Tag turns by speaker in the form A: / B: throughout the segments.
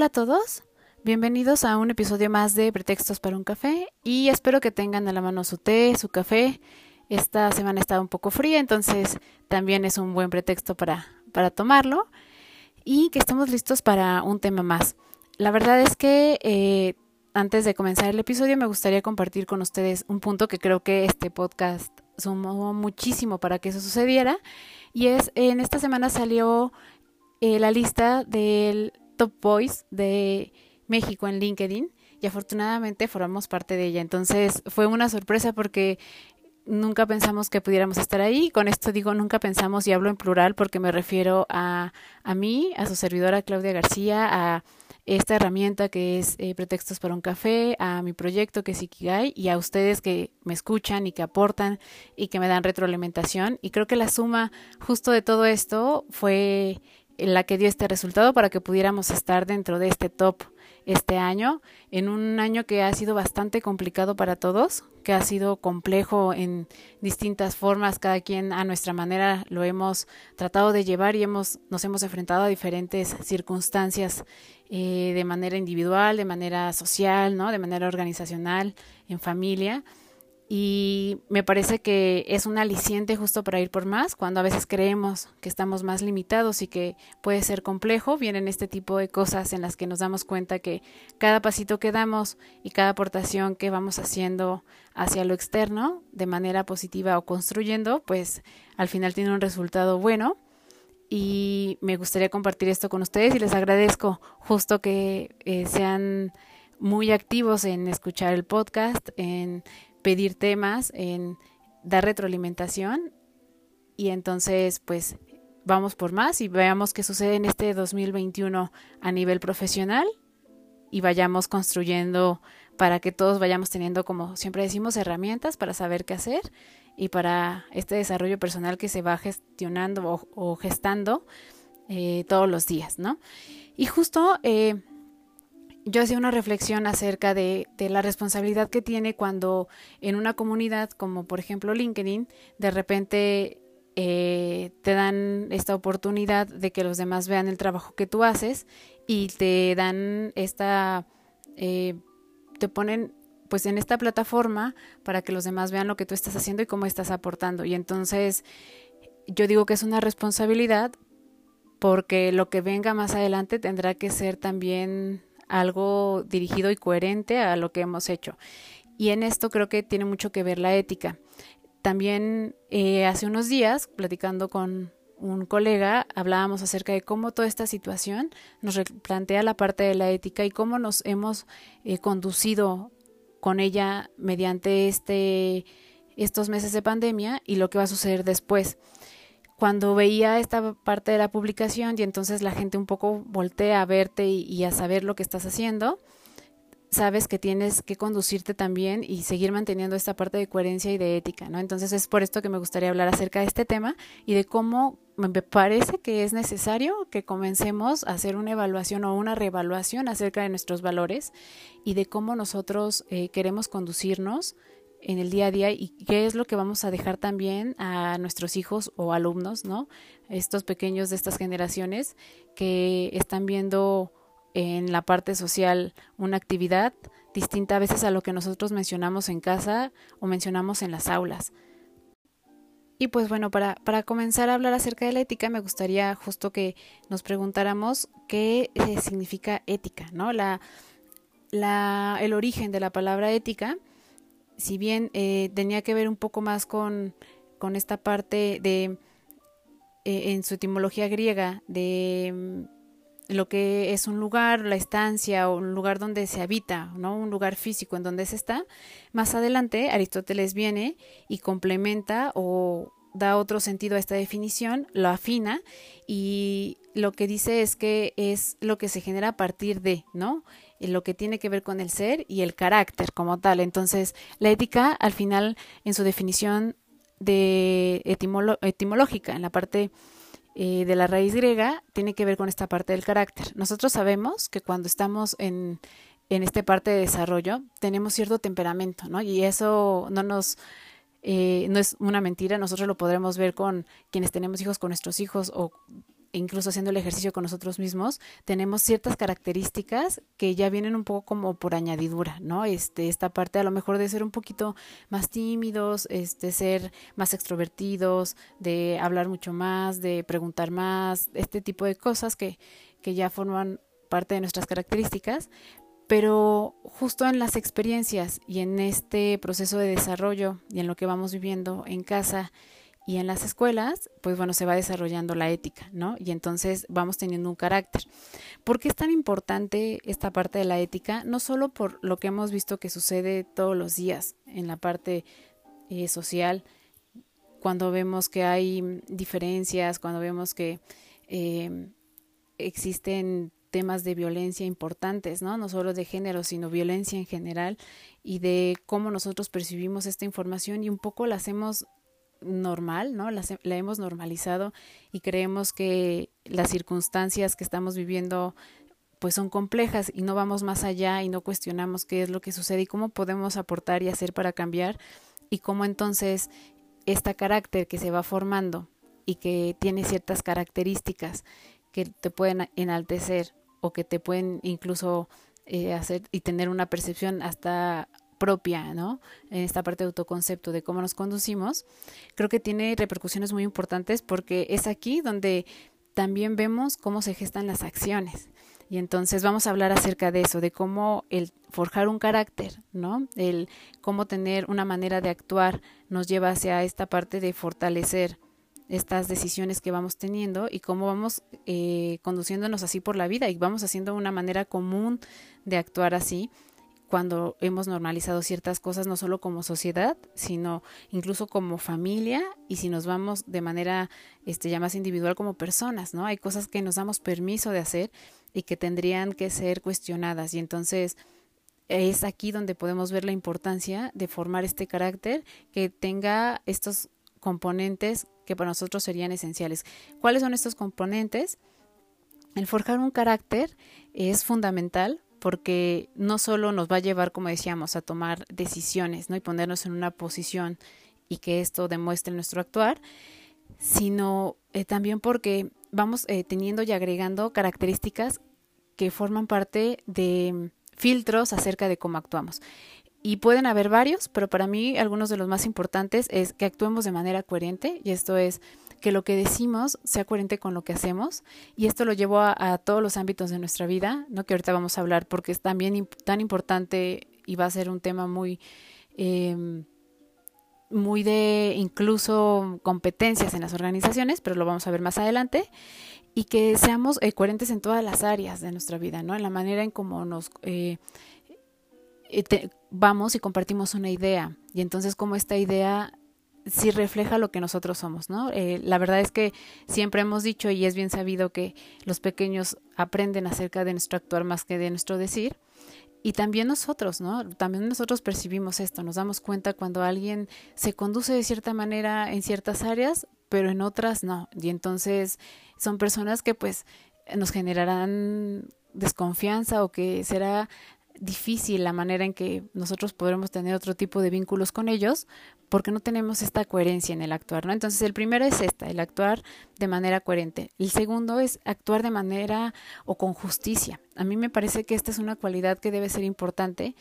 A: Hola a todos, bienvenidos a un episodio más de Pretextos para un café y espero que tengan a la mano su té, su café. Esta semana está un poco fría, entonces también es un buen pretexto para, para tomarlo y que estemos listos para un tema más. La verdad es que eh, antes de comenzar el episodio me gustaría compartir con ustedes un punto que creo que este podcast sumó muchísimo para que eso sucediera y es en esta semana salió eh, la lista del Top Boys de México en LinkedIn y afortunadamente formamos parte de ella. Entonces fue una sorpresa porque nunca pensamos que pudiéramos estar ahí. Con esto digo nunca pensamos y hablo en plural porque me refiero a, a mí, a su servidora Claudia García, a esta herramienta que es eh, Pretextos para un café, a mi proyecto que es Ikigai y a ustedes que me escuchan y que aportan y que me dan retroalimentación. Y creo que la suma justo de todo esto fue la que dio este resultado para que pudiéramos estar dentro de este top este año, en un año que ha sido bastante complicado para todos, que ha sido complejo en distintas formas, cada quien a nuestra manera lo hemos tratado de llevar y hemos, nos hemos enfrentado a diferentes circunstancias eh, de manera individual, de manera social, ¿no? de manera organizacional, en familia y me parece que es un aliciente justo para ir por más, cuando a veces creemos que estamos más limitados y que puede ser complejo, vienen este tipo de cosas en las que nos damos cuenta que cada pasito que damos y cada aportación que vamos haciendo hacia lo externo de manera positiva o construyendo, pues al final tiene un resultado bueno. Y me gustaría compartir esto con ustedes y les agradezco justo que eh, sean muy activos en escuchar el podcast, en pedir temas, en dar retroalimentación y entonces pues vamos por más y veamos qué sucede en este 2021 a nivel profesional y vayamos construyendo para que todos vayamos teniendo, como siempre decimos, herramientas para saber qué hacer y para este desarrollo personal que se va gestionando o, gestando eh, todos los días, ¿no? Y justo eh, yo hacía una reflexión acerca de, la responsabilidad que tiene cuando en una comunidad como por ejemplo LinkedIn de repente eh, te dan esta oportunidad de que los demás vean el trabajo que tú haces y te dan esta, eh, te ponen pues en esta plataforma para que los demás vean lo que tú estás haciendo y cómo estás aportando. Y entonces yo digo que es una responsabilidad porque lo que venga más adelante tendrá que ser también algo dirigido y coherente a lo que hemos hecho. Y en esto creo que tiene mucho que ver la ética. También eh, hace unos días, platicando con un colega, hablábamos acerca de cómo toda esta situación nos plantea la parte de la ética y cómo nos hemos eh, conducido con ella mediante este, estos meses de pandemia y lo que va a suceder después cuando veía esta parte de la publicación y entonces la gente un poco voltea a verte y, a saber lo que estás haciendo, sabes que tienes que conducirte también y seguir manteniendo esta parte de coherencia y de ética, ¿no? Entonces es por esto que me gustaría hablar acerca de este tema y de cómo me parece que es necesario que comencemos a hacer una evaluación o una reevaluación acerca de nuestros valores y de cómo nosotros eh, queremos conducirnos en el día a día y qué es lo que vamos a dejar también a nuestros hijos o alumnos, ¿no? Estos pequeños de estas generaciones que están viendo en la parte social una actividad distinta a veces a lo que nosotros mencionamos en casa o mencionamos en las aulas. Y pues bueno, para, para comenzar a hablar acerca de la ética, me gustaría justo que nos preguntáramos qué eh, significa ética, ¿no? La, la, el origen de la palabra ética si bien eh, tenía que ver un poco más con, con esta parte de, eh, en su etimología griega, de mm, lo que es un lugar, la estancia o un lugar donde se habita, ¿no? un lugar físico en donde se está, más adelante Aristóteles viene y complementa o, da otro sentido a esta definición, lo afina y lo que dice es que es lo que se genera a partir de, ¿no? Lo que tiene que ver con el ser y el carácter como tal. Entonces, la ética, al final, en su definición de etimológica, en la parte eh, de la raíz griega, tiene que ver con esta parte del carácter. Nosotros sabemos que cuando estamos en, en esta parte de desarrollo, tenemos cierto temperamento, ¿no? Y eso no nos eh, no es una mentira, nosotros lo podremos ver con quienes tenemos hijos, con nuestros hijos o incluso haciendo el ejercicio con nosotros mismos, tenemos ciertas características que ya vienen un poco como por añadidura, ¿no? Este, esta parte a lo mejor de ser un poquito más tímidos, este, ser más extrovertidos, de hablar mucho más, de preguntar más, este tipo de cosas que, que ya forman parte de nuestras características, pero justo en las experiencias y en este proceso de desarrollo y en lo que vamos viviendo en casa y en las escuelas, pues bueno, se va desarrollando la ética, ¿no? Y entonces vamos teniendo un carácter. ¿Por qué es tan importante esta parte de la ética? No solo por lo que hemos visto que sucede todos los días en la parte eh, social, cuando vemos que hay diferencias, cuando vemos que eh, existen temas de violencia importantes, ¿no? No solo de género, sino violencia en general y de cómo nosotros percibimos esta información y un poco la hacemos normal, ¿no? La, la, hemos normalizado y creemos que las circunstancias que estamos viviendo pues son complejas y no vamos más allá y no cuestionamos qué es lo que sucede y cómo podemos aportar y hacer para cambiar y cómo entonces este carácter que se va formando y que tiene ciertas características que te pueden enaltecer o que te pueden incluso eh, hacer y tener una percepción hasta propia, ¿no? En esta parte de autoconcepto de cómo nos conducimos, creo que tiene repercusiones muy importantes porque es aquí donde también vemos cómo se gestan las acciones. Y entonces vamos a hablar acerca de eso, de cómo el forjar un carácter, ¿no? El cómo tener una manera de actuar nos lleva hacia esta parte de fortalecer estas decisiones que vamos teniendo y cómo vamos eh, conduciéndonos así por la vida y vamos haciendo una manera común de actuar así cuando hemos normalizado ciertas cosas no solo como sociedad, sino incluso como familia y si nos vamos de manera este ya más individual como personas, ¿no? Hay cosas que nos damos permiso de hacer y que tendrían que ser cuestionadas y entonces es aquí donde podemos ver la importancia de formar este carácter que tenga estos componentes que para nosotros serían esenciales. ¿Cuáles son estos componentes? El forjar un carácter es fundamental porque no solo nos va a llevar, como decíamos, a tomar decisiones ¿no? y ponernos en una posición y que esto demuestre nuestro actuar, sino eh, también porque vamos eh, teniendo y agregando características que forman parte de filtros acerca de cómo actuamos y pueden haber varios, pero para mí algunos de los más importantes es que actuemos de manera coherente y esto es que lo que decimos sea coherente con lo que hacemos y esto lo llevo a, todos los ámbitos de nuestra vida, no que ahorita vamos a hablar porque es también tan importante y va a ser un tema muy em, muy de incluso competencias en las organizaciones, pero lo vamos a ver más adelante y que seamos eh, coherentes en todas las áreas de nuestra vida, ¿no? En la manera en cómo nos eh, vamos y compartimos una idea y entonces como esta idea sí refleja lo que nosotros somos, ¿no? Eh, la verdad es que siempre hemos dicho y es bien sabido que los pequeños aprenden acerca de nuestro actuar más que de nuestro decir y también nosotros, ¿no? También nosotros percibimos esto, nos damos cuenta cuando alguien se conduce de cierta manera en ciertas áreas, pero en otras no. Y entonces son personas que pues nos generarán desconfianza o que será difícil la manera en que nosotros podremos tener otro tipo de vínculos con ellos porque no tenemos esta coherencia en el actuar, ¿no? Entonces el primero es esta, el actuar de manera coherente. El segundo es actuar de manera o con justicia. A mí me parece que esta es una cualidad que debe ser importante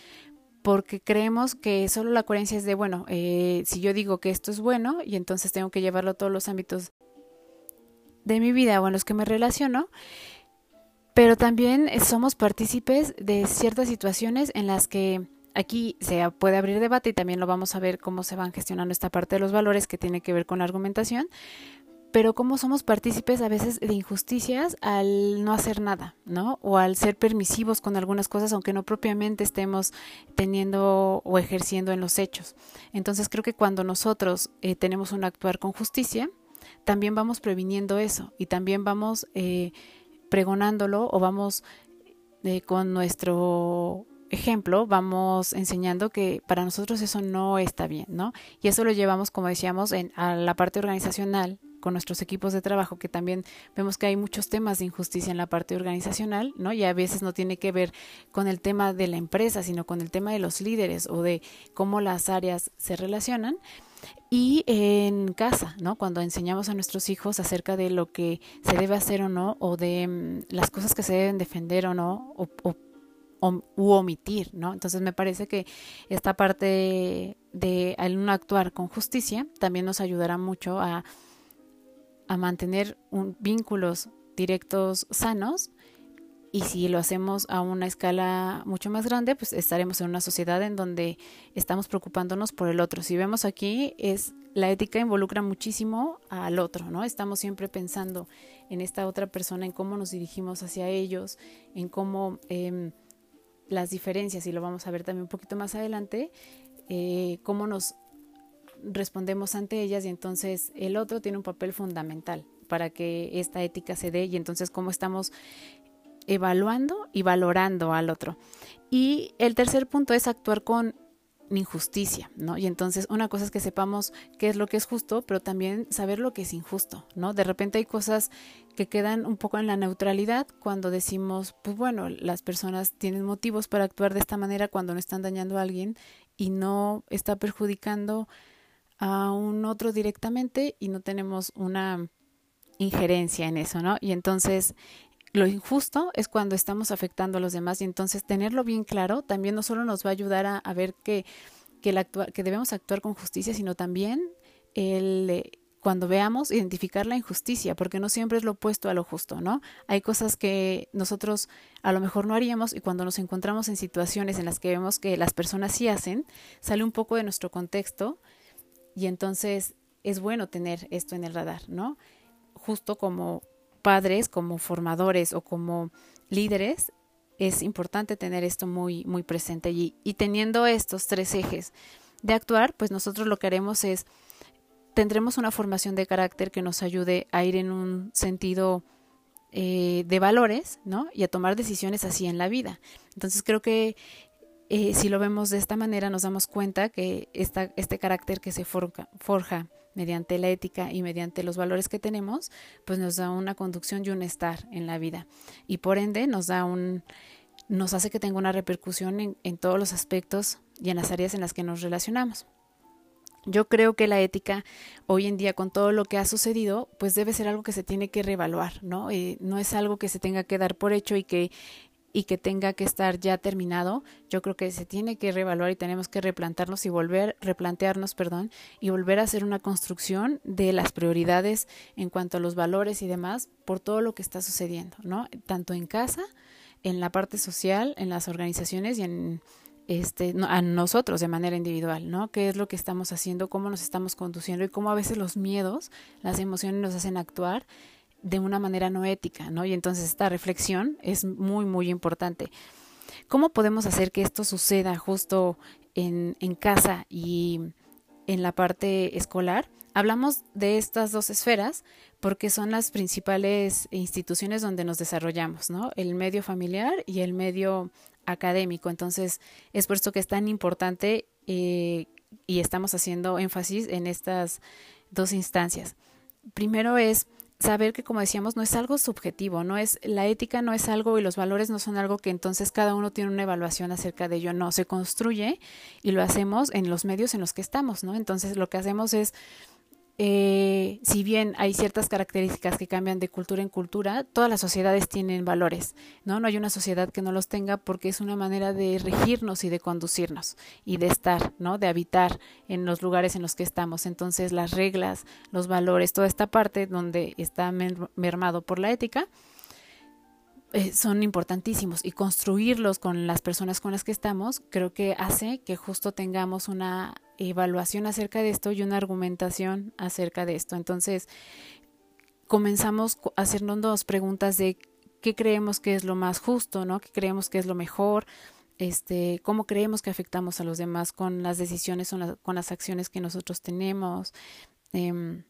A: porque creemos que solo la coherencia es de, bueno, eh, si yo digo que esto es bueno y entonces tengo que llevarlo a todos los ámbitos de mi vida o en los que me relaciono, pero también eh, somos partícipes de ciertas situaciones en las que aquí se puede abrir debate y también lo vamos a ver cómo se van gestionando esta parte de los valores que tiene que ver con la argumentación, pero cómo somos partícipes a veces de injusticias al no hacer nada, ¿no? O al ser permisivos con algunas cosas, aunque no propiamente estemos teniendo o ejerciendo en los hechos. Entonces creo que cuando nosotros eh, tenemos un actuar con justicia, también vamos previniendo eso y también vamos eh, pregonándolo o vamos eh, con nuestro ejemplo, vamos enseñando que para nosotros eso no está bien, ¿no? Y eso lo llevamos, como decíamos, en, a la parte organizacional, con nuestros equipos de trabajo, que también vemos que hay muchos temas de injusticia en la parte organizacional, ¿no? Y a veces no tiene que ver con el tema de la empresa, sino con el tema de los líderes o de cómo las áreas se relacionan. Y en casa, ¿no? Cuando enseñamos a nuestros hijos acerca de lo que se debe hacer o no, o de mm, las cosas que se deben defender o no, o, o u omitir, ¿no? Entonces me parece que esta parte de, un actuar con justicia también nos ayudará mucho a a mantener un, vínculos directos sanos y si lo hacemos a una escala mucho más grande, pues estaremos en una sociedad en donde estamos preocupándonos por el otro. Si vemos aquí, es la ética involucra muchísimo al otro, ¿no? Estamos siempre pensando en esta otra persona, en cómo nos dirigimos hacia ellos, en cómo eh, las diferencias, y lo vamos a ver también un poquito más adelante, eh, cómo nos respondemos ante ellas y entonces el otro tiene un papel fundamental para que esta ética se dé y entonces cómo estamos evaluando y valorando al otro. Y el tercer punto es actuar con injusticia, ¿no? Y entonces una cosa es que sepamos qué es lo que es justo, pero también saber lo que es injusto, ¿no? De repente hay cosas que quedan un poco en la neutralidad cuando decimos, pues bueno, las personas tienen motivos para actuar de esta manera cuando no están dañando a alguien y no está perjudicando a un otro directamente y no tenemos una injerencia en eso, ¿no? Y entonces lo injusto es cuando estamos afectando a los demás y entonces tenerlo bien claro también no solo nos va a ayudar a, ver que, que, el que debemos actuar con justicia, sino también el, cuando veamos identificar la injusticia, porque no siempre es lo opuesto a lo justo, ¿no? Hay cosas que nosotros a lo mejor no haríamos y cuando nos encontramos en situaciones en las que vemos que las personas sí hacen, sale un poco de nuestro contexto y entonces es bueno tener esto en el radar, ¿no? Justo como padres, como formadores o como líderes, es importante tener esto muy, muy presente allí. Y teniendo estos tres ejes de actuar, pues nosotros lo que haremos es, tendremos una formación de carácter que nos ayude a ir en un sentido eh, de valores, ¿no? Y a tomar decisiones así en la vida. Entonces creo que eh, si lo vemos de esta manera, nos damos cuenta que esta, este carácter que se forja, forja mediante la ética y mediante los valores que tenemos, pues nos da una conducción y un estar en la vida. Y por ende nos da un, nos hace que tenga una repercusión en, en todos los aspectos y en las áreas en las que nos relacionamos. Yo creo que la ética hoy en día con todo lo que ha sucedido, pues debe ser algo que se tiene que reevaluar, ¿no? Eh, no es algo que se tenga que dar por hecho y que y que tenga que estar ya terminado, yo creo que se tiene que reevaluar y tenemos que replantarnos y volver, replantearnos, perdón, y volver a hacer una construcción de las prioridades en cuanto a los valores y demás por todo lo que está sucediendo, ¿no? Tanto en casa, en la parte social, en las organizaciones y en este, a nosotros de manera individual, ¿no? ¿Qué es lo que estamos haciendo? ¿Cómo nos estamos conduciendo? Y cómo a veces los miedos, las emociones nos hacen actuar de una manera no ética, ¿no? Y entonces esta reflexión es muy, muy importante. ¿Cómo podemos hacer que esto suceda justo en, en casa y en la parte escolar? Hablamos de estas dos esferas porque son las principales instituciones donde nos desarrollamos, ¿no? El medio familiar y el medio académico. Entonces, es por esto que es tan importante eh, y estamos haciendo énfasis en estas dos instancias. Primero es saber que como decíamos no es algo subjetivo, no es la ética no es algo y los valores no son algo que entonces cada uno tiene una evaluación acerca de ello, no, se construye y lo hacemos en los medios en los que estamos, ¿no? Entonces lo que hacemos es eh, si bien hay ciertas características que cambian de cultura en cultura, todas las sociedades tienen valores, ¿no? No hay una sociedad que no los tenga porque es una manera de regirnos y de conducirnos y de estar, ¿no? De habitar en los lugares en los que estamos. Entonces, las reglas, los valores, toda esta parte donde está mermado por la ética, eh, son importantísimos y construirlos con las personas con las que estamos creo que hace que justo tengamos una evaluación acerca de esto y una argumentación acerca de esto. Entonces, comenzamos a hacernos preguntas de qué creemos que es lo más justo, ¿no? ¿Qué creemos que es lo mejor? Este, cómo creemos que afectamos a los demás con las decisiones o con las acciones que nosotros tenemos. Eh,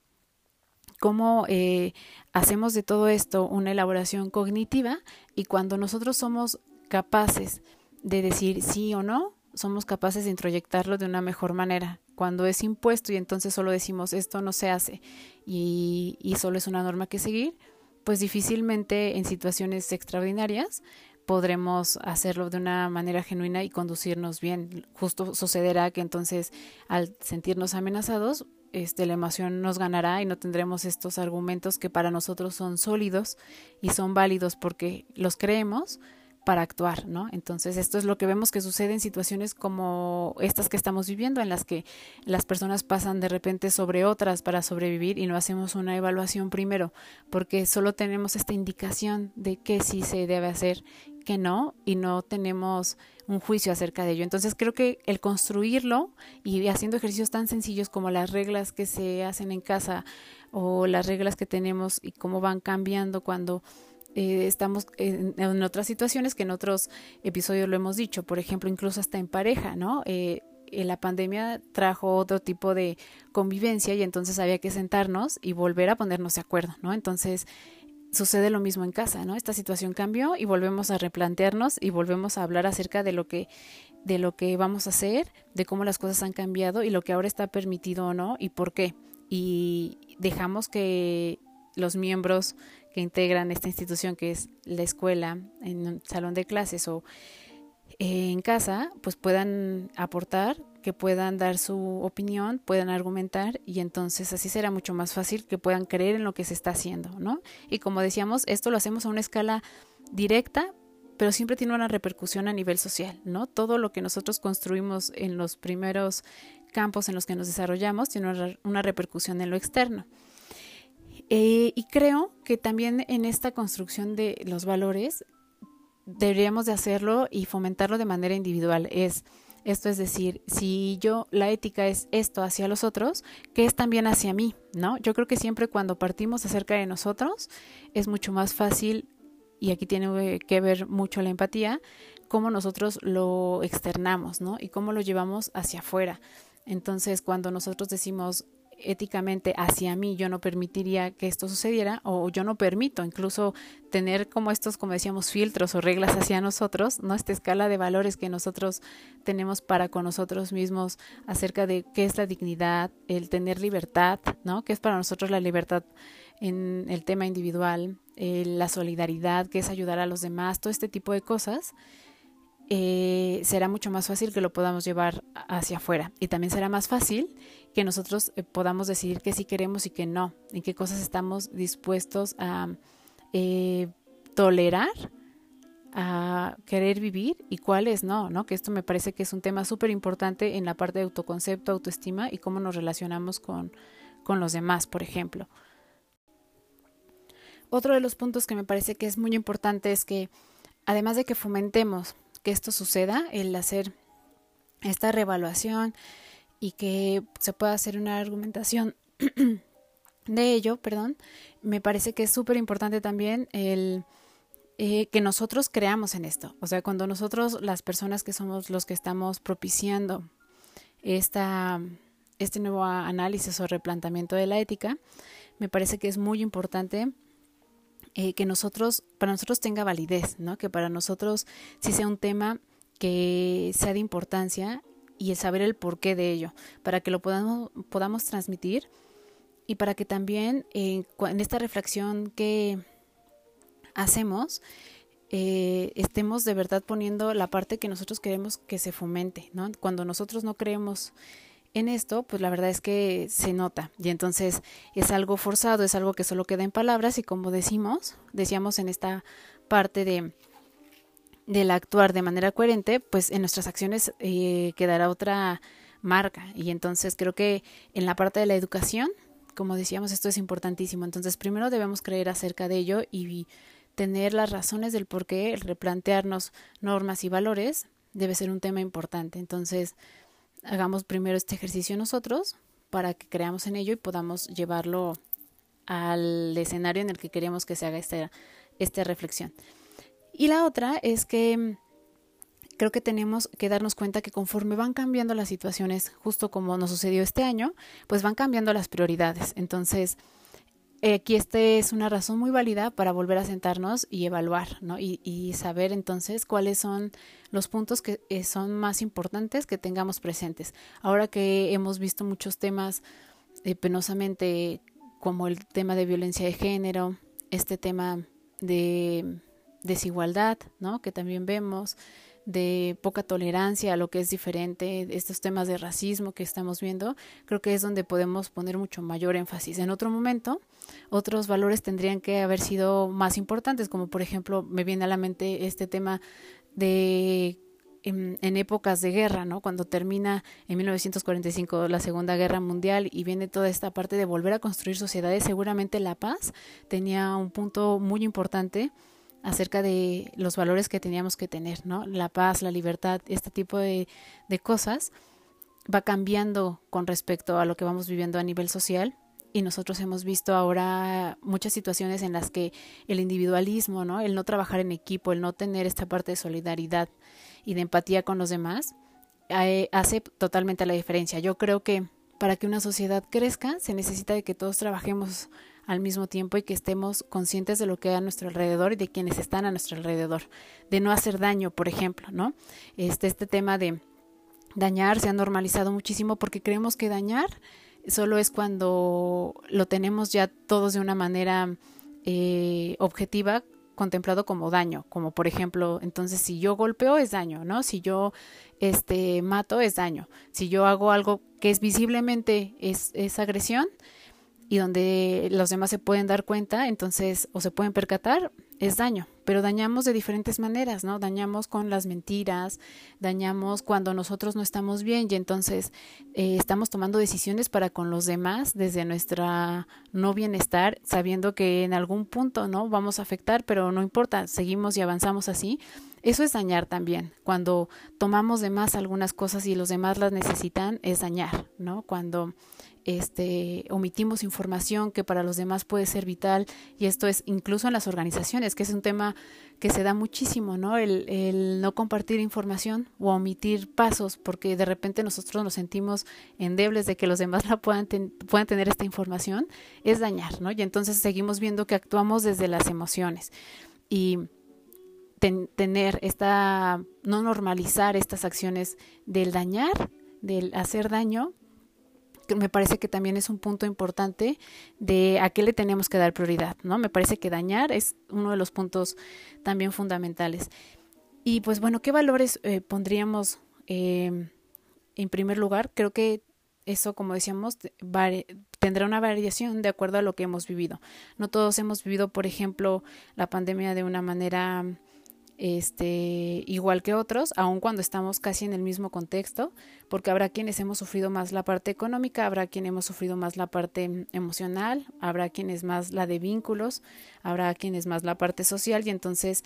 A: cómo eh, hacemos de todo esto una elaboración cognitiva y cuando nosotros somos capaces de decir sí o no, somos capaces de introyectarlo de una mejor manera. Cuando es impuesto y entonces solo decimos esto no se hace y, y solo es una norma que seguir, pues difícilmente en situaciones extraordinarias podremos hacerlo de una manera genuina y conducirnos bien. Justo sucederá que entonces al sentirnos amenazados este, la emoción nos ganará y no tendremos estos argumentos que para nosotros son sólidos y son válidos porque los creemos para actuar, ¿no? Entonces, esto es lo que vemos que sucede en situaciones como estas que estamos viviendo, en las que las personas pasan de repente sobre otras para sobrevivir y no hacemos una evaluación primero, porque solo tenemos esta indicación de qué sí se debe hacer, qué no, y no tenemos un juicio acerca de ello. Entonces creo que el construirlo y haciendo ejercicios tan sencillos como las reglas que se hacen en casa o las reglas que tenemos y cómo van cambiando cuando eh, estamos en, otras situaciones que en otros episodios lo hemos dicho, por ejemplo, incluso hasta en pareja, ¿no? Eh, la pandemia trajo otro tipo de convivencia y entonces había que sentarnos y volver a ponernos de acuerdo, ¿no? Entonces, sucede lo mismo en casa, ¿no? Esta situación cambió y volvemos a replantearnos y volvemos a hablar acerca de lo que de lo que vamos a hacer, de cómo las cosas han cambiado y lo que ahora está permitido o no y por qué. Y dejamos que los miembros que integran esta institución que es la escuela en un salón de clases o en casa, pues puedan aportar que puedan dar su opinión, puedan argumentar y entonces así será mucho más fácil que puedan creer en lo que se está haciendo, ¿no? Y como decíamos, esto lo hacemos a una escala directa, pero siempre tiene una repercusión a nivel social, ¿no? Todo lo que nosotros construimos en los primeros campos en los que nos desarrollamos tiene una, repercusión en lo externo. Eh, y creo que también en esta construcción de los valores deberíamos de hacerlo y fomentarlo de manera individual. Es esto es decir, si yo, la ética es esto hacia los otros, ¿qué es también hacia mí? ¿No? Yo creo que siempre cuando partimos acerca de nosotros es mucho más fácil, y aquí tiene que ver mucho la empatía, cómo nosotros lo externamos, ¿no? Y cómo lo llevamos hacia afuera. Entonces, cuando nosotros decimos éticamente hacia mí yo no permitiría que esto sucediera o yo no permito incluso tener como estos, como decíamos, filtros o reglas hacia nosotros, ¿no? Esta escala de valores que nosotros tenemos para con nosotros mismos acerca de qué es la dignidad, el tener libertad, ¿no? ¿Qué es para nosotros la libertad en el tema individual, eh, la solidaridad, que es ayudar a los demás, todo este tipo de cosas eh, será mucho más fácil que lo podamos llevar hacia afuera. Y también será más fácil que nosotros eh, podamos decidir qué sí queremos y qué no, en qué cosas estamos dispuestos a eh, tolerar, a querer vivir y cuáles no, ¿no? Que esto me parece que es un tema súper importante en la parte de autoconcepto, autoestima y cómo nos relacionamos con, con los demás, por ejemplo. Otro de los puntos que me parece que es muy importante es que además de que fomentemos que esto suceda, el hacer esta revaluación y que se pueda hacer una argumentación de ello, perdón, me parece que es súper importante también el eh, que nosotros creamos en esto. O sea, cuando nosotros, las personas que somos los que estamos propiciando esta, este nuevo análisis o replanteamiento de la ética, me parece que es muy importante eh, que nosotros, para nosotros tenga validez, ¿no? Que para nosotros sí sea un tema que sea de importancia y el saber el porqué de ello, para que lo podamos, podamos transmitir y para que también eh, en esta reflexión que hacemos, eh, estemos de verdad poniendo la parte que nosotros queremos que se fomente, ¿no? Cuando nosotros no creemos en esto, pues la verdad es que se nota y entonces es algo forzado, es algo que solo queda en palabras y como decimos, decíamos en esta parte de del actuar de manera coherente, pues en nuestras acciones eh, quedará otra marca y entonces creo que en la parte de la educación, como decíamos, esto es importantísimo. Entonces primero debemos creer acerca de ello y tener las razones del por qué, el replantearnos normas y valores debe ser un tema importante. Entonces, hagamos primero este ejercicio nosotros para que creamos en ello y podamos llevarlo al escenario en el que queremos que se haga esta, esta reflexión. Y la otra es que creo que tenemos que darnos cuenta que conforme van cambiando las situaciones, justo como nos sucedió este año, pues van cambiando las prioridades. Entonces, aquí este es una razón muy válida para volver a sentarnos y evaluar, ¿no? Y, y saber entonces cuáles son los puntos que eh, son más importantes que tengamos presentes. Ahora que hemos visto muchos temas eh, penosamente como el tema de violencia de género, este tema de desigualdad, ¿no? Que también vemos, de poca tolerancia a lo que es diferente, estos temas de racismo que estamos viendo, creo que es donde podemos poner mucho mayor énfasis. En otro momento, otros valores tendrían que haber sido más importantes, como por ejemplo, me viene a la mente este tema de en, en, épocas de guerra, ¿no? Cuando termina en 1945 la Segunda Guerra Mundial y viene toda esta parte de volver a construir sociedades, seguramente la paz tenía un punto muy importante acerca de los valores que teníamos que tener, ¿no? La paz, la libertad, este tipo de, de cosas va cambiando con respecto a lo que vamos viviendo a nivel social y nosotros hemos visto ahora muchas situaciones en las que el individualismo, ¿no? El no trabajar en equipo, el no tener esta parte de solidaridad y de empatía con los demás eh, hace totalmente la diferencia. Yo creo que para que una sociedad crezca se necesita de que todos trabajemos al mismo tiempo y que estemos conscientes de lo que hay a nuestro alrededor y de quienes están a nuestro alrededor, de no hacer daño, por ejemplo, ¿no? Este, este tema de dañar se ha normalizado muchísimo porque creemos que dañar solo es cuando lo tenemos ya todos de una manera eh, objetiva contemplado como daño, como por ejemplo, entonces si yo golpeo es daño, ¿no? Si yo este mato es daño, si yo hago algo que es visiblemente es, es agresión, y donde los demás se pueden dar cuenta, entonces, o se pueden percatar, es daño. Pero dañamos de diferentes maneras, ¿no? Dañamos con las mentiras, dañamos cuando nosotros no estamos bien y entonces eh, estamos tomando decisiones para con los demás desde nuestra no bienestar, sabiendo que en algún punto, ¿no? Vamos a afectar, pero no importa, seguimos y avanzamos así. Eso es dañar también. Cuando tomamos de más algunas cosas y los demás las necesitan, es dañar, ¿no? Cuando este, omitimos información que para los demás puede ser vital y esto es incluso en las organizaciones, que es un tema que se da muchísimo, ¿no? El, no compartir información o omitir pasos porque de repente nosotros nos sentimos endebles de que los demás la puedan, puedan tener esta información, es dañar, ¿no? Y entonces seguimos viendo que actuamos desde las emociones y tener esta, no normalizar estas acciones del dañar, del hacer daño, me parece que también es un punto importante de a qué le tenemos que dar prioridad, ¿no? Me parece que dañar es uno de los puntos también fundamentales. Y pues bueno, ¿qué valores eh, pondríamos eh, en primer lugar? Creo que eso, como decíamos, tendrá una variación de acuerdo a lo que hemos vivido. No todos hemos vivido, por ejemplo, la pandemia de una manera este, igual que otros, aun cuando estamos casi en el mismo contexto, porque habrá quienes hemos sufrido más la parte económica, habrá quienes hemos sufrido más la parte emocional, habrá quienes más la de vínculos, habrá quienes más la parte social y entonces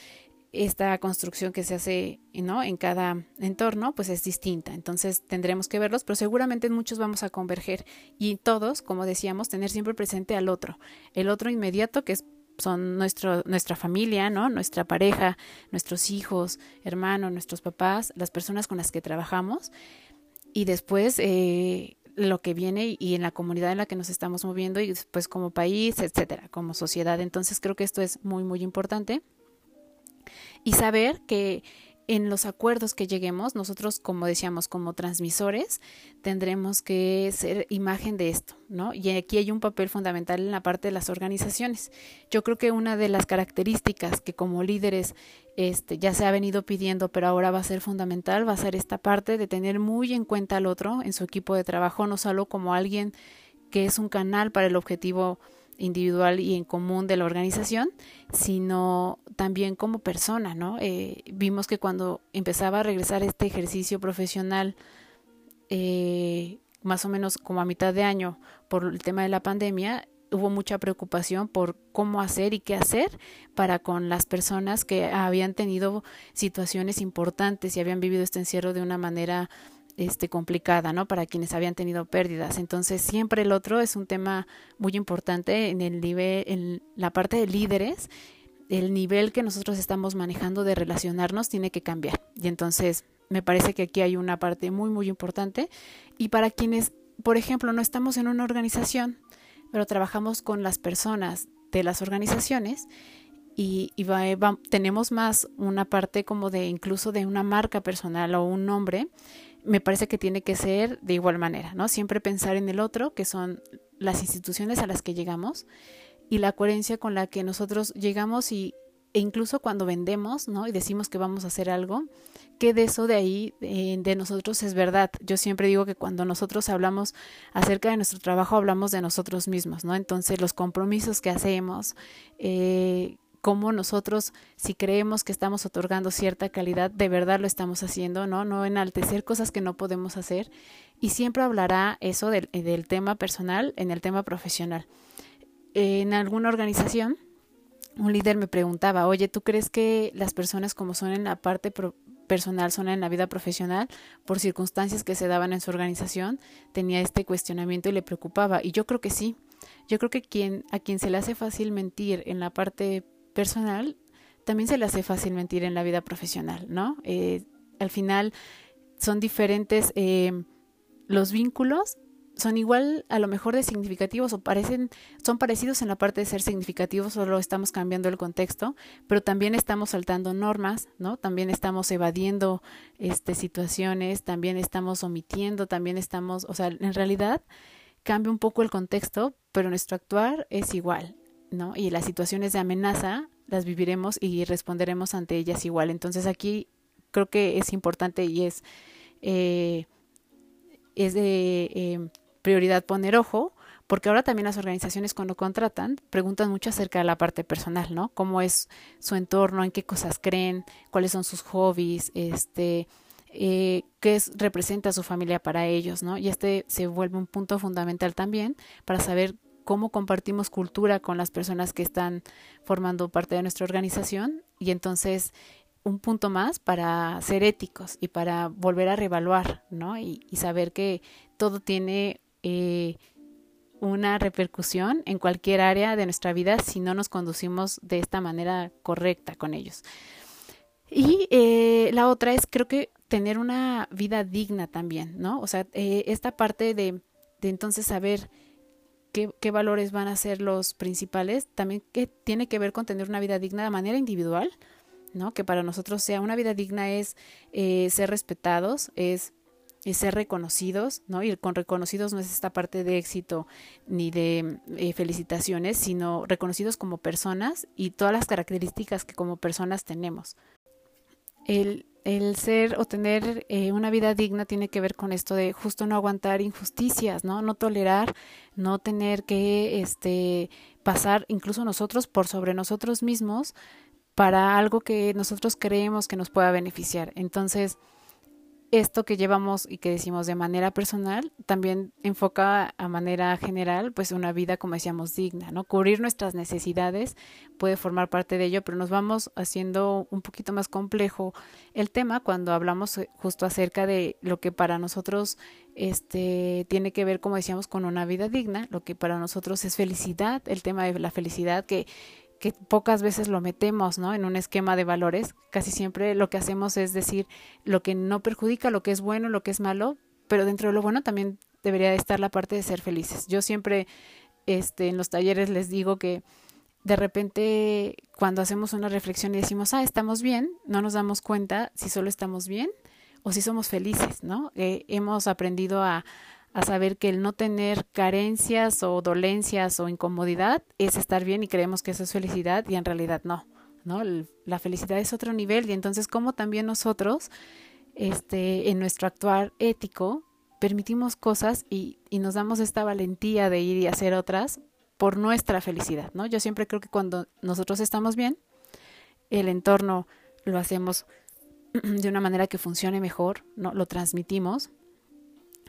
A: esta construcción que se hace ¿no? en cada entorno pues es distinta. Entonces tendremos que verlos, pero seguramente en muchos vamos a converger y todos, como decíamos, tener siempre presente al otro, el otro inmediato que es son nuestro, nuestra familia, ¿no? Nuestra pareja, nuestros hijos, hermanos, nuestros papás, las personas con las que trabajamos y después eh, lo que viene y en la comunidad en la que nos estamos moviendo y después como país, etcétera, como sociedad. Entonces creo que esto es muy, muy importante y saber que en los acuerdos que lleguemos, nosotros, como decíamos, como transmisores, tendremos que ser imagen de esto, ¿no? Y aquí hay un papel fundamental en la parte de las organizaciones. Yo creo que una de las características que como líderes este, ya se ha venido pidiendo, pero ahora va a ser fundamental, va a ser esta parte de tener muy en cuenta al otro en su equipo de trabajo, no solo como alguien que es un canal para el objetivo individual y en común de la organización, sino también como persona, ¿no? Eh, vimos que cuando empezaba a regresar este ejercicio profesional, eh, más o menos como a mitad de año, por el tema de la pandemia, hubo mucha preocupación por cómo hacer y qué hacer para con las personas que habían tenido situaciones importantes y habían vivido este encierro de una manera este complicada, ¿no? Para quienes habían tenido pérdidas. Entonces, siempre el otro es un tema muy importante en el nivel en la parte de líderes, el nivel que nosotros estamos manejando de relacionarnos tiene que cambiar. Y entonces, me parece que aquí hay una parte muy muy importante y para quienes, por ejemplo, no estamos en una organización, pero trabajamos con las personas de las organizaciones y, tenemos más una parte como de incluso de una marca personal o un nombre, me parece que tiene que ser de igual manera, ¿no? Siempre pensar en el otro, que son las instituciones a las que llegamos y la coherencia con la que nosotros llegamos y, e incluso cuando vendemos, ¿no? Y decimos que vamos a hacer algo, que de eso de ahí, de, de, nosotros es verdad. Yo siempre digo que cuando nosotros hablamos acerca de nuestro trabajo, hablamos de nosotros mismos, ¿no? Entonces los compromisos que hacemos, eh, cómo nosotros, si creemos que estamos otorgando cierta calidad, de verdad lo estamos haciendo, ¿no? No enaltecer cosas que no podemos hacer. Y siempre hablará eso del, del tema personal en el tema profesional. En alguna organización, un líder me preguntaba, oye, ¿tú crees que las personas como son en la parte personal, son en la vida profesional, por circunstancias que se daban en su organización, tenía este cuestionamiento y le preocupaba? Y yo creo que sí. Yo creo que quien, a quien se le hace fácil mentir en la parte personal, también se le hace fácil mentir en la vida profesional, ¿no? Eh, al final son diferentes eh, los vínculos, son igual a lo mejor de significativos o parecen, son parecidos en la parte de ser significativos, solo estamos cambiando el contexto, pero también estamos saltando normas, ¿no? También estamos evadiendo este, situaciones, también estamos omitiendo, también estamos, o sea, en realidad cambia un poco el contexto, pero nuestro actuar es igual. ¿No? Y las situaciones de amenaza las viviremos y responderemos ante ellas igual. Entonces aquí creo que es importante y es, eh, es de eh, prioridad poner ojo, porque ahora también las organizaciones cuando contratan preguntan mucho acerca de la parte personal, ¿no? Cómo es su entorno, en qué cosas creen, cuáles son sus hobbies, este, eh, qué es, representa su familia para ellos, ¿no? Y este se vuelve un punto fundamental también para saber cómo compartimos cultura con las personas que están formando parte de nuestra organización y entonces un punto más para ser éticos y para volver a reevaluar, ¿no? Y, saber que todo tiene eh, una repercusión en cualquier área de nuestra vida si no nos conducimos de esta manera correcta con ellos. Y eh, la otra es, creo que tener una vida digna también, ¿no? O sea, eh, esta parte de, de entonces saber qué, valores van a ser los principales, también que tiene que ver con tener una vida digna de manera individual, ¿no? Que para nosotros sea una vida digna es eh, ser respetados, es, ser reconocidos, ¿no? Y con reconocidos no es esta parte de éxito ni de eh, felicitaciones, sino reconocidos como personas y todas las características que como personas tenemos. El, el ser o tener eh, una vida digna tiene que ver con esto de justo no aguantar injusticias, ¿no? No tolerar, no tener que este pasar incluso nosotros por sobre nosotros mismos para algo que nosotros creemos que nos pueda beneficiar. Entonces, esto que llevamos y que decimos de manera personal también enfoca a manera general pues una vida como decíamos digna, ¿no? Cubrir nuestras necesidades puede formar parte de ello, pero nos vamos haciendo un poquito más complejo el tema cuando hablamos eh, justo acerca de lo que para nosotros este tiene que ver como decíamos con una vida digna, lo que para nosotros es felicidad, el tema de la felicidad que que pocas veces lo metemos, ¿no? En un esquema de valores. Casi siempre lo que hacemos es decir lo que no perjudica, lo que es bueno, lo que es malo, pero dentro de lo bueno también debería estar la parte de ser felices. Yo siempre este, en los talleres les digo que de repente cuando hacemos una reflexión y decimos, ah, estamos bien, no nos damos cuenta si solo estamos bien o si somos felices, ¿no? Eh, hemos aprendido a, a saber que el no tener carencias o dolencias o incomodidad es estar bien y creemos que eso es felicidad y en realidad no, ¿no? La felicidad es otro nivel y entonces como también nosotros, este, en nuestro actuar ético, permitimos cosas y, y nos damos esta valentía de ir y hacer otras por nuestra felicidad, ¿no? Yo siempre creo que cuando nosotros estamos bien, el entorno lo hacemos de una manera que funcione mejor, ¿no? Lo transmitimos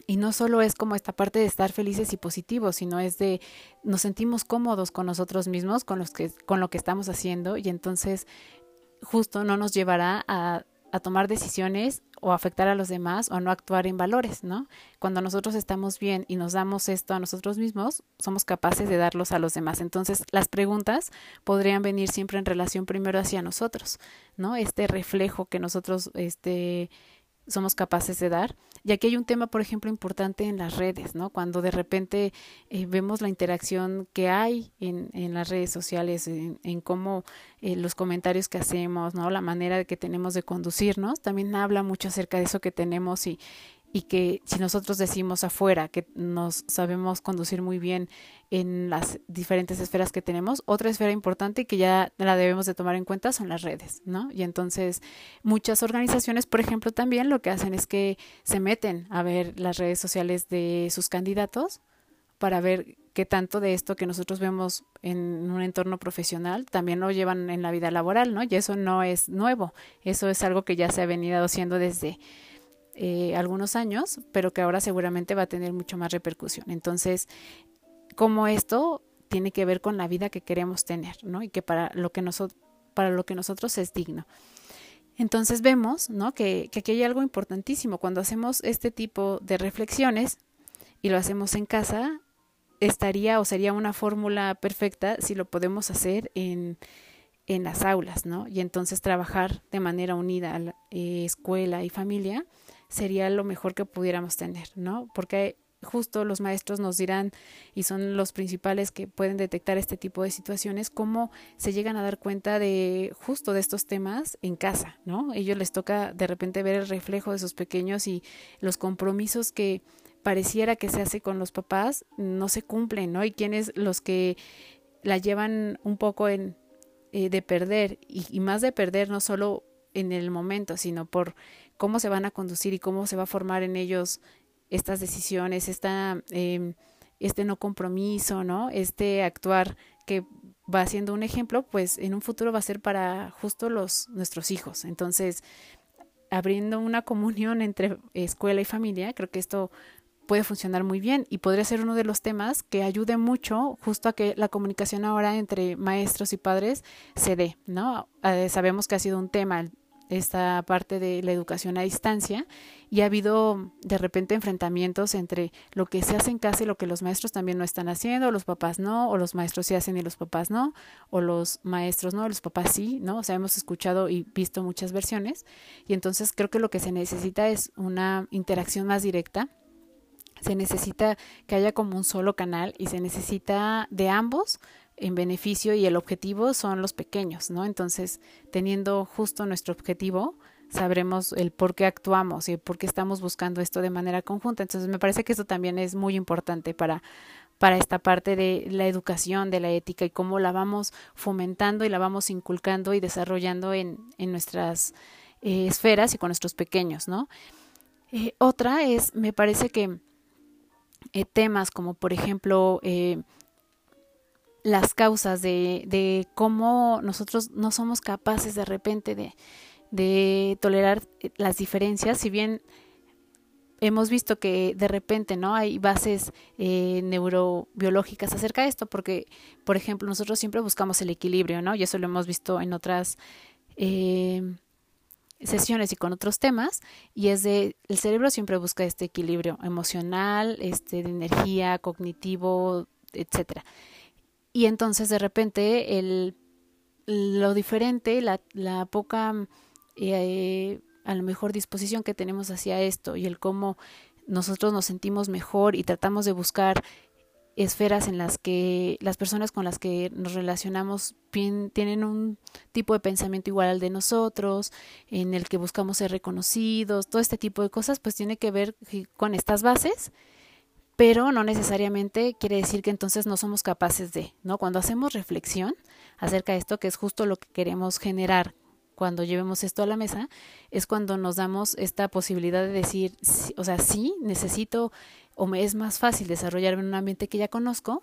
A: y no solo es como esta parte de estar felices y positivos, sino es de nos sentimos cómodos con nosotros mismos, con, los que, con lo que estamos haciendo y entonces justo no nos llevará a, a tomar decisiones o afectar a los demás o no actuar en valores, ¿no? Cuando nosotros estamos bien y nos damos esto a nosotros mismos, somos capaces de darlos a los demás. Entonces, las preguntas podrían venir siempre en relación primero hacia nosotros, ¿no? Este reflejo que nosotros este somos capaces de dar. Y aquí hay un tema, por ejemplo, importante en las redes, ¿no? Cuando de repente eh, vemos la interacción que hay en, en las redes sociales, en, cómo eh, los comentarios que hacemos, ¿no? La manera que tenemos de conducirnos, también habla mucho acerca de eso que tenemos y, y que si nosotros decimos afuera que nos sabemos conducir muy bien en las diferentes esferas que tenemos, otra esfera importante que ya la debemos de tomar en cuenta son las redes, ¿no? Y entonces muchas organizaciones, por ejemplo, también lo que hacen es que se meten a ver las redes sociales de sus candidatos para ver qué tanto de esto que nosotros vemos en un entorno profesional también lo llevan en la vida laboral, ¿no? Y eso no es nuevo, eso es algo que ya se ha venido haciendo desde eh, algunos años, pero que ahora seguramente va a tener mucho más repercusión. Entonces, como esto tiene que ver con la vida que queremos tener, ¿no? Y que para lo que, para lo que nosotros es digno. Entonces vemos. Que, que aquí hay algo importantísimo. Cuando hacemos este tipo de reflexiones y lo hacemos en casa, estaría o sería una fórmula perfecta si lo podemos hacer en, en las aulas, ¿no? Y entonces trabajar de manera unida a la, eh, escuela y familia sería lo mejor que pudiéramos tener, ¿no? Porque justo los maestros nos dirán, y son los principales que pueden detectar este tipo de situaciones, cómo se llegan a dar cuenta de justo de estos temas en casa, ¿no? Ellos les toca de repente ver el reflejo de sus pequeños y los compromisos que pareciera que se hace con los papás no se cumplen, ¿no? Y quienes los que la llevan un poco en eh, de perder y, y más de perder no solo en el momento, sino por cómo se van a conducir y cómo se va a formar en ellos estas decisiones, esta, eh, este no compromiso, ¿no? Este actuar que va siendo un ejemplo, pues en un futuro va a ser para justo los nuestros hijos. Entonces, abriendo una comunión entre escuela y familia, creo que esto puede funcionar muy bien y podría ser uno de los temas que ayude mucho justo a que la comunicación ahora entre maestros y padres se dé, ¿no? Eh, sabemos que ha sido un tema esta parte de la educación a distancia y ha habido de repente enfrentamientos entre lo que se hace en casa y lo que los maestros también no están haciendo, los papás no, o los maestros sí hacen y los papás no, o los maestros no, los papás sí, ¿no? O sea, hemos escuchado y visto muchas versiones y entonces creo que lo que se necesita es una interacción más directa se necesita que haya como un solo canal y se necesita de ambos en beneficio y el objetivo son los pequeños, ¿no? Entonces, teniendo justo nuestro objetivo, sabremos el por qué actuamos y por qué estamos buscando esto de manera conjunta. Entonces, me parece que eso también es muy importante para para esta parte de la educación, de la ética y cómo la vamos fomentando y la vamos inculcando y desarrollando en, en nuestras eh, esferas y con nuestros pequeños, ¿no? Eh, otra es, me parece que eh, temas como, por ejemplo, las causas de, de cómo nosotros no somos capaces de repente de, tolerar eh, las diferencias, si bien hemos visto que de repente no hay bases eh, neurobiológicas acerca de esto porque por ejemplo nosotros siempre buscamos el equilibrio no y eso lo hemos visto en otras eh, sesiones y con otros temas y es de el cerebro siempre busca este equilibrio emocional este de energía cognitivo etcétera y entonces de repente el, lo diferente, la, la poca, eh, a lo mejor disposición que tenemos hacia esto y el cómo nosotros nos sentimos mejor y tratamos de buscar esferas en las que las personas con las que nos relacionamos tienen un tipo de pensamiento igual al de nosotros, en el que buscamos ser reconocidos, todo este tipo de cosas, pues tiene que ver con estas bases pero no necesariamente quiere decir que entonces no somos capaces de, ¿no? Cuando hacemos reflexión acerca de esto, que es justo lo que queremos generar cuando llevemos esto a la mesa, es cuando nos damos esta posibilidad de decir, o sea, sí, necesito o me es más fácil desarrollarme en un ambiente que ya conozco,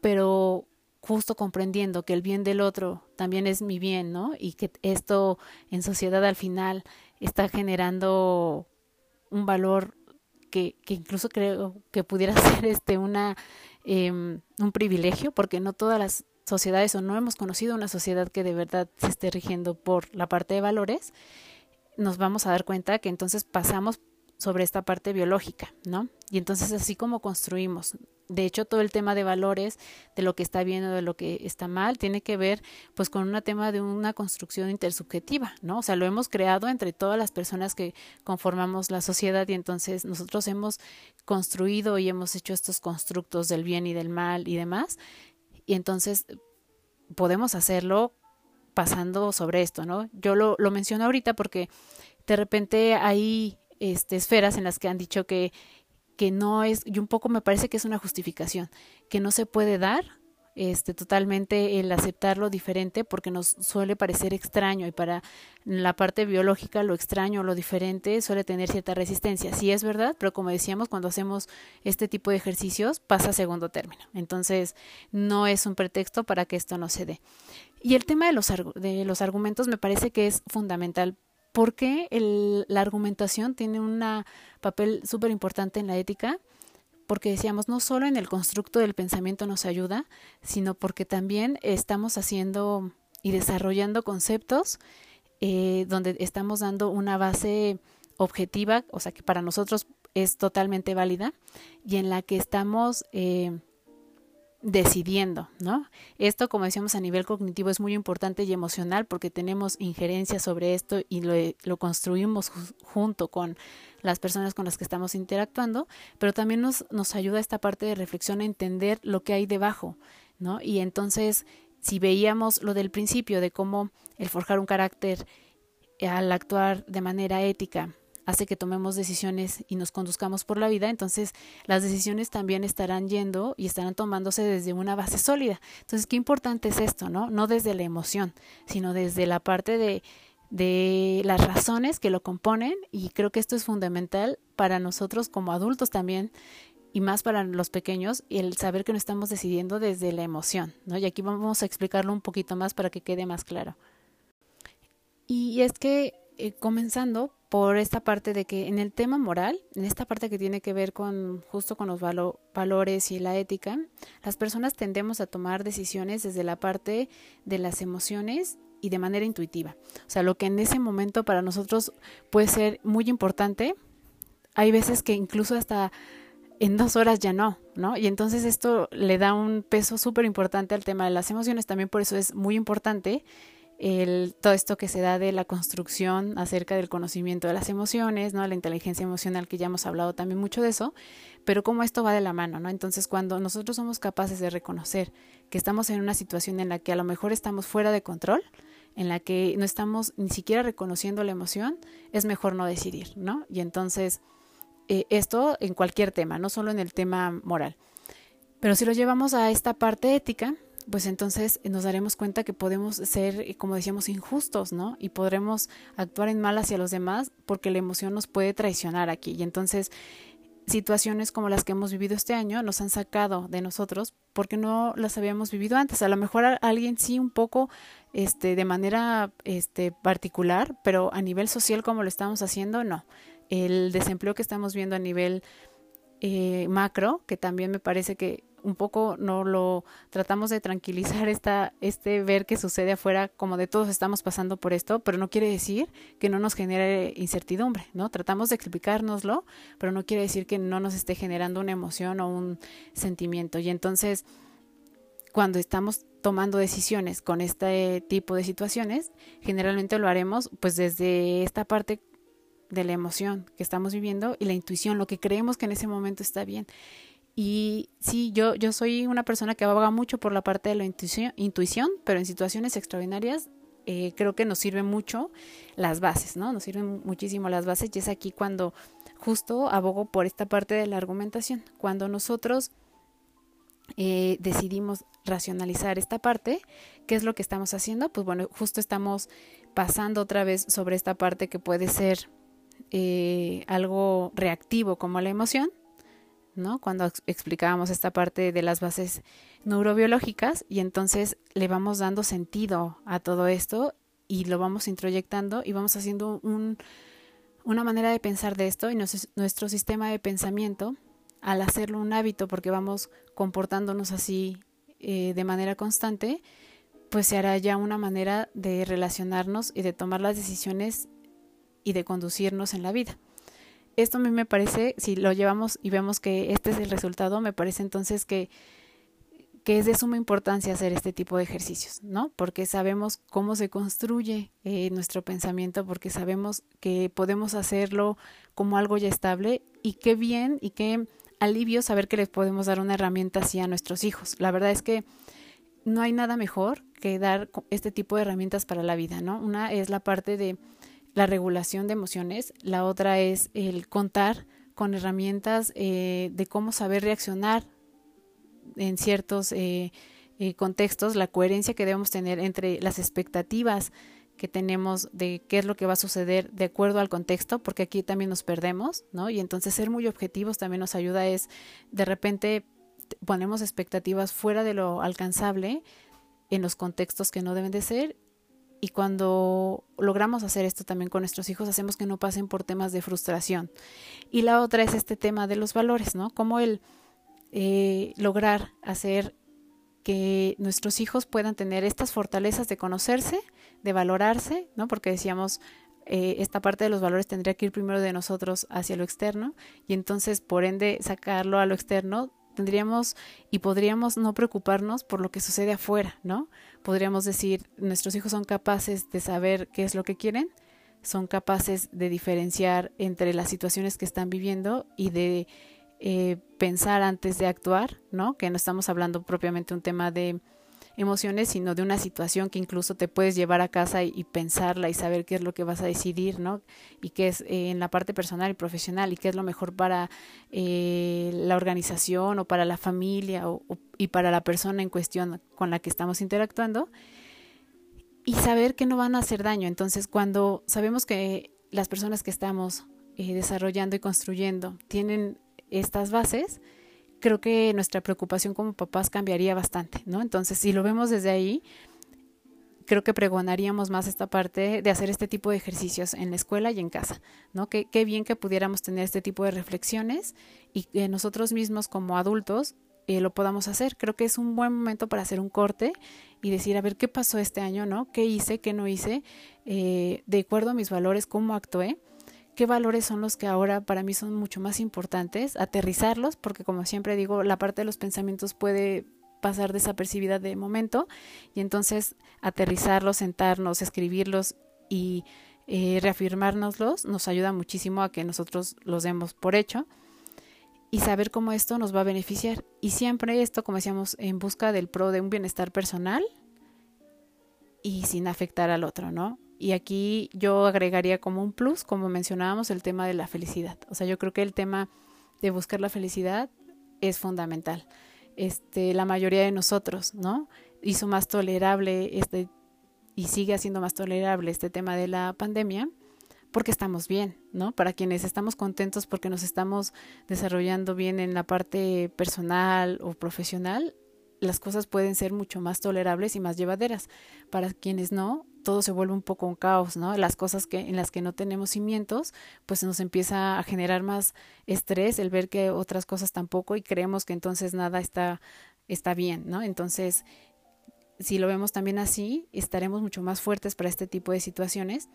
A: pero justo comprendiendo que el bien del otro también es mi bien, ¿no? Y que esto en sociedad al final está generando un valor que, que incluso creo que pudiera ser este una eh, un privilegio, porque no todas las sociedades o no hemos conocido una sociedad que de verdad se esté rigiendo por la parte de valores. nos vamos a dar cuenta que entonces pasamos sobre esta parte biológica, ¿no? Y entonces así como construimos. De hecho, todo el tema de valores, de lo que está bien o de lo que está mal, tiene que ver pues con un tema de una construcción intersubjetiva, ¿no? O sea, lo hemos creado entre todas las personas que conformamos la sociedad y entonces nosotros hemos construido y hemos hecho estos constructos del bien y del mal y demás. Y entonces podemos hacerlo pasando sobre esto, ¿no? Yo lo, lo menciono ahorita porque de repente hay este, esferas en las que han dicho que, que no es, y un poco me parece que es una justificación, que no se puede dar este, totalmente el aceptarlo diferente porque nos suele parecer extraño y para la parte biológica lo extraño, lo diferente suele tener cierta resistencia. Sí es verdad, pero como decíamos, cuando hacemos este tipo de ejercicios pasa a segundo término. Entonces, no es un pretexto para que esto no se dé. Y el tema de los, de los argumentos me parece que es fundamental porque el, la argumentación tiene un papel súper importante en la ética, porque decíamos, no solo en el constructo del pensamiento nos ayuda, sino porque también estamos haciendo y desarrollando conceptos eh, donde estamos dando una base objetiva, o sea que para nosotros es totalmente válida, y en la que estamos eh, decidiendo, ¿no? Esto, como decíamos, a nivel cognitivo es muy importante y emocional porque tenemos injerencia sobre esto y lo, lo construimos junto con las personas con las que estamos interactuando, pero también nos ayuda esta parte de reflexión a entender lo que hay debajo, ¿no? Y entonces, si veíamos lo del principio de cómo el forjar un carácter al actuar de manera ética hace que tomemos decisiones y nos conduzcamos por la vida, entonces las decisiones también estarán yendo y estarán tomándose desde una base sólida. Entonces, qué importante es esto, ¿no? No desde la emoción, sino desde la parte de, de las razones que lo componen y creo que esto es fundamental para nosotros como adultos también y más para los pequeños el saber que no estamos decidiendo desde la emoción, ¿no? Y aquí vamos a explicarlo un poquito más para que quede más claro. Y es que eh, comenzando por esta parte de que en el tema moral, en esta parte que tiene que ver con justo con los valores y la ética, las personas tendemos a tomar decisiones desde la parte de las emociones y de manera intuitiva. O sea, lo que en ese momento para nosotros puede ser muy importante, hay veces que incluso hasta en dos horas ya no, ¿no? Y entonces esto le da un peso súper importante al tema de las emociones, también por eso es muy importante el, todo esto que se da de la construcción acerca del conocimiento de las emociones, ¿no? La inteligencia emocional, que ya hemos hablado también mucho de eso, pero cómo esto va de la mano, ¿no? Entonces, cuando nosotros somos capaces de reconocer que estamos en una situación en la que a lo mejor estamos fuera de control, en la que no estamos ni siquiera reconociendo la emoción, es mejor no decidir, ¿no? Y entonces, eh, esto en cualquier tema, no solo en el tema moral. Pero si lo llevamos a esta parte ética, pues entonces nos daremos cuenta que podemos ser, eh, como decíamos, injustos, ¿no? Y podremos actuar en mal hacia los demás porque la emoción nos puede traicionar aquí. Y entonces situaciones como las que hemos vivido este año nos han sacado de nosotros porque no las habíamos vivido antes. A lo mejor alguien sí un poco este de manera este particular, pero a nivel social como lo estamos haciendo, no. El desempleo que estamos viendo a nivel eh, macro, que también me parece que un poco no lo tratamos de tranquilizar esta, este ver que sucede afuera, como de todos estamos pasando por esto, pero no quiere decir que no nos genere incertidumbre, ¿no? Tratamos de explicárnoslo, pero no quiere decir que no nos esté generando una emoción o un sentimiento. Y entonces, cuando estamos tomando decisiones con este tipo de situaciones, generalmente lo haremos pues desde esta parte de la emoción que estamos viviendo y la intuición, lo que creemos que en ese momento está bien. Y sí, yo, yo soy una persona que aboga mucho por la parte de la intuición, intuición pero en situaciones extraordinarias eh, creo que nos sirven mucho las bases, ¿no? Nos sirven muchísimo las bases y es aquí cuando justo abogo por esta parte de la argumentación. Cuando nosotros eh, decidimos racionalizar esta parte, ¿qué es lo que estamos haciendo? Pues bueno, justo estamos pasando otra vez sobre esta parte que puede ser eh, algo reactivo como la emoción ¿no? Cuando explicábamos esta parte de las bases neurobiológicas y entonces le vamos dando sentido a todo esto y lo vamos introyectando y vamos haciendo un, una manera de pensar de esto y nuestro sistema de pensamiento al hacerlo un hábito porque vamos comportándonos así eh, de manera constante, pues se hará ya una manera de relacionarnos y de tomar las decisiones y de conducirnos en la vida. Esto a mí me parece, si lo llevamos y vemos que este es el resultado, me parece entonces que que es de suma importancia hacer este tipo de ejercicios, ¿no? Porque sabemos cómo se construye eh, nuestro pensamiento, porque sabemos que podemos hacerlo como algo ya estable y qué bien y qué alivio saber que les podemos dar una herramienta así a nuestros hijos. La verdad es que no hay nada mejor que dar este tipo de herramientas para la vida, ¿no? Una es la parte de la regulación de emociones, la otra es el contar con herramientas eh, de cómo saber reaccionar en ciertos eh, eh, contextos, la coherencia que debemos tener entre las expectativas que tenemos de qué es lo que va a suceder de acuerdo al contexto, porque aquí también nos perdemos, ¿no? Y entonces ser muy objetivos también nos ayuda es, de repente ponemos expectativas fuera de lo alcanzable en los contextos que no deben de ser y cuando logramos hacer esto también con nuestros hijos, hacemos que no pasen por temas de frustración. Y la otra es este tema de los valores, ¿no? Como el eh, lograr hacer que nuestros hijos puedan tener estas fortalezas de conocerse, de valorarse, ¿no? Porque decíamos, eh, esta parte de los valores tendría que ir primero de nosotros hacia lo externo y entonces, por ende, sacarlo a lo externo, tendríamos y podríamos no preocuparnos por lo que sucede afuera, ¿no? Podríamos decir, nuestros hijos son capaces de saber qué es lo que quieren, son capaces de diferenciar entre las situaciones que están viviendo y de eh, pensar antes de actuar, ¿no? Que no estamos hablando propiamente un tema de emociones, sino de una situación que incluso te puedes llevar a casa y, pensarla y saber qué es lo que vas a decidir, ¿no? Y qué es eh, en la parte personal y profesional y qué es lo mejor para eh, la organización o para la familia o, y para la persona en cuestión con la que estamos interactuando y saber que no van a hacer daño. Entonces, cuando sabemos que las personas que estamos desarrollando y construyendo tienen estas bases, creo que nuestra preocupación como papás cambiaría bastante, ¿no? Entonces, si lo vemos desde ahí, creo que pregonaríamos más esta parte de hacer este tipo de ejercicios en la escuela y en casa, ¿no? Qué, qué bien que pudiéramos tener este tipo de reflexiones y que nosotros mismos como adultos eh, lo podamos hacer. Creo que es un buen momento para hacer un corte y decir, a ver, ¿qué pasó este año, no? ¿Qué hice, qué no hice? Eh, de acuerdo a mis valores, ¿cómo actué? Qué valores son los que ahora para mí son mucho más importantes, aterrizarlos, porque como siempre digo, la parte de los pensamientos puede pasar desapercibida de momento, y entonces aterrizarlos, sentarnos, escribirlos y eh, reafirmárnoslos nos ayuda muchísimo a que nosotros los demos por hecho y saber cómo esto nos va a beneficiar. Y siempre esto, como decíamos, en busca del pro de un bienestar personal y sin afectar al otro, ¿no? Y aquí yo agregaría como un plus, como mencionábamos, el tema de la felicidad. O sea, yo creo que el tema de buscar la felicidad es fundamental. Este, la mayoría de nosotros, ¿no? Hizo más tolerable este y sigue haciendo más tolerable este tema de la pandemia porque estamos bien, ¿no? Para quienes estamos contentos porque nos estamos desarrollando bien en la parte personal o profesional, las cosas pueden ser mucho más tolerables y más llevaderas. Para quienes no, todo se vuelve un poco un caos, ¿no? Las cosas que en las que no tenemos cimientos, pues nos empieza a generar más estrés el ver que otras cosas tampoco y creemos que entonces nada está está bien, ¿no? Entonces, si lo vemos también así, estaremos mucho más fuertes para este tipo de situaciones.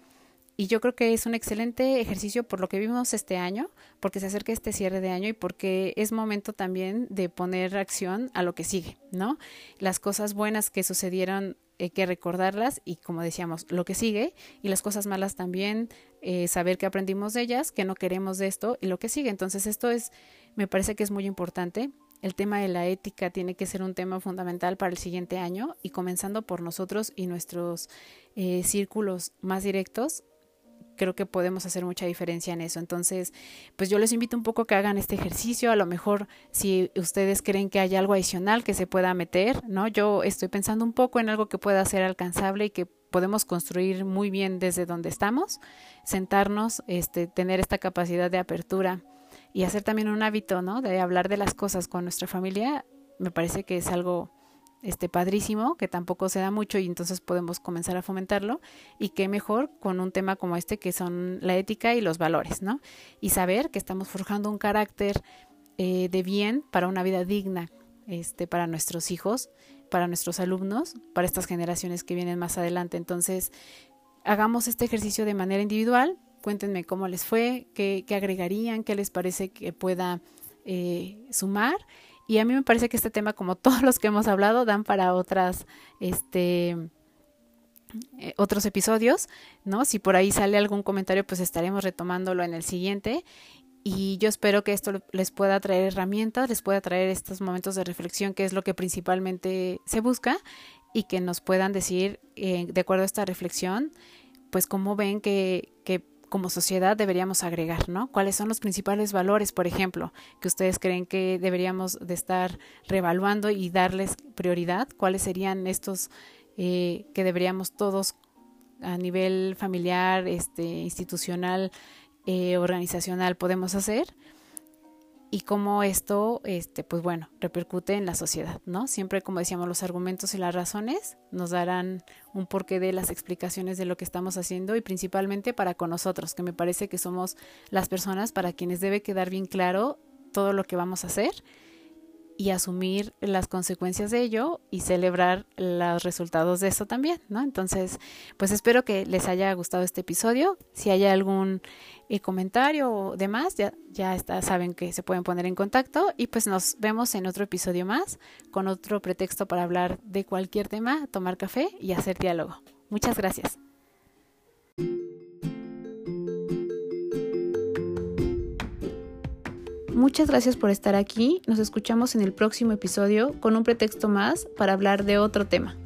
A: Y yo creo que es un excelente ejercicio por lo que vimos este año, porque se acerca este cierre de año y porque es momento también de poner acción a lo que sigue, ¿no? Las cosas buenas que sucedieron hay que recordarlas y como decíamos, lo que sigue y las cosas malas también, eh, saber que aprendimos de ellas, que no queremos de esto y lo que sigue. Entonces esto es, me parece que es muy importante. El tema de la ética tiene que ser un tema fundamental para el siguiente año y comenzando por nosotros y nuestros eh, círculos más directos, creo que podemos hacer mucha diferencia en eso. Entonces, pues yo les invito un poco que hagan este ejercicio. A lo mejor si ustedes creen que hay algo adicional que se pueda meter, ¿no? Yo estoy pensando un poco en algo que pueda ser alcanzable y que podemos construir muy bien desde donde estamos, sentarnos, este, tener esta capacidad de apertura y hacer también un hábito, ¿no? De hablar de las cosas con nuestra familia, me parece que es algo este padrísimo, que tampoco se da mucho y entonces podemos comenzar a fomentarlo y qué mejor con un tema como este que son la ética y los valores, ¿no? Y saber que estamos forjando un carácter eh, de bien para una vida digna, este, para nuestros hijos, para nuestros alumnos, para estas generaciones que vienen más adelante. Entonces, hagamos este ejercicio de manera individual, cuéntenme cómo les fue, qué, qué agregarían, qué les parece que pueda eh, sumar. Y a mí me parece que este tema, como todos los que hemos hablado, dan para otras, este, eh, otros episodios, ¿no? Si por ahí sale algún comentario, pues estaremos retomándolo en el siguiente. Y yo espero que esto les pueda traer herramientas, les pueda traer estos momentos de reflexión, que es lo que principalmente se busca, y que nos puedan decir, eh, de acuerdo a esta reflexión, pues cómo ven que, que como sociedad deberíamos agregar, ¿no? ¿Cuáles son los principales valores, por ejemplo, que ustedes creen que deberíamos de estar reevaluando y darles prioridad? ¿Cuáles serían estos eh, que deberíamos todos a nivel familiar, este, institucional, eh, organizacional podemos hacer? Y cómo esto, este, pues bueno, repercute en la sociedad, ¿no? Siempre, como decíamos, los argumentos y las razones nos darán un porqué de las explicaciones de lo que estamos haciendo y principalmente para con nosotros, que me parece que somos las personas para quienes debe quedar bien claro todo lo que vamos a hacer y asumir las consecuencias de ello y celebrar los resultados de eso también, ¿no? Entonces, pues espero que les haya gustado este episodio. Si hay algún eh, comentario o demás, ya, ya saben que se pueden poner en contacto y pues nos vemos en otro episodio más con otro pretexto para hablar de cualquier tema, tomar café y hacer diálogo. Muchas gracias. Muchas gracias por estar aquí. Nos escuchamos en el próximo episodio con un pretexto más para hablar de otro tema.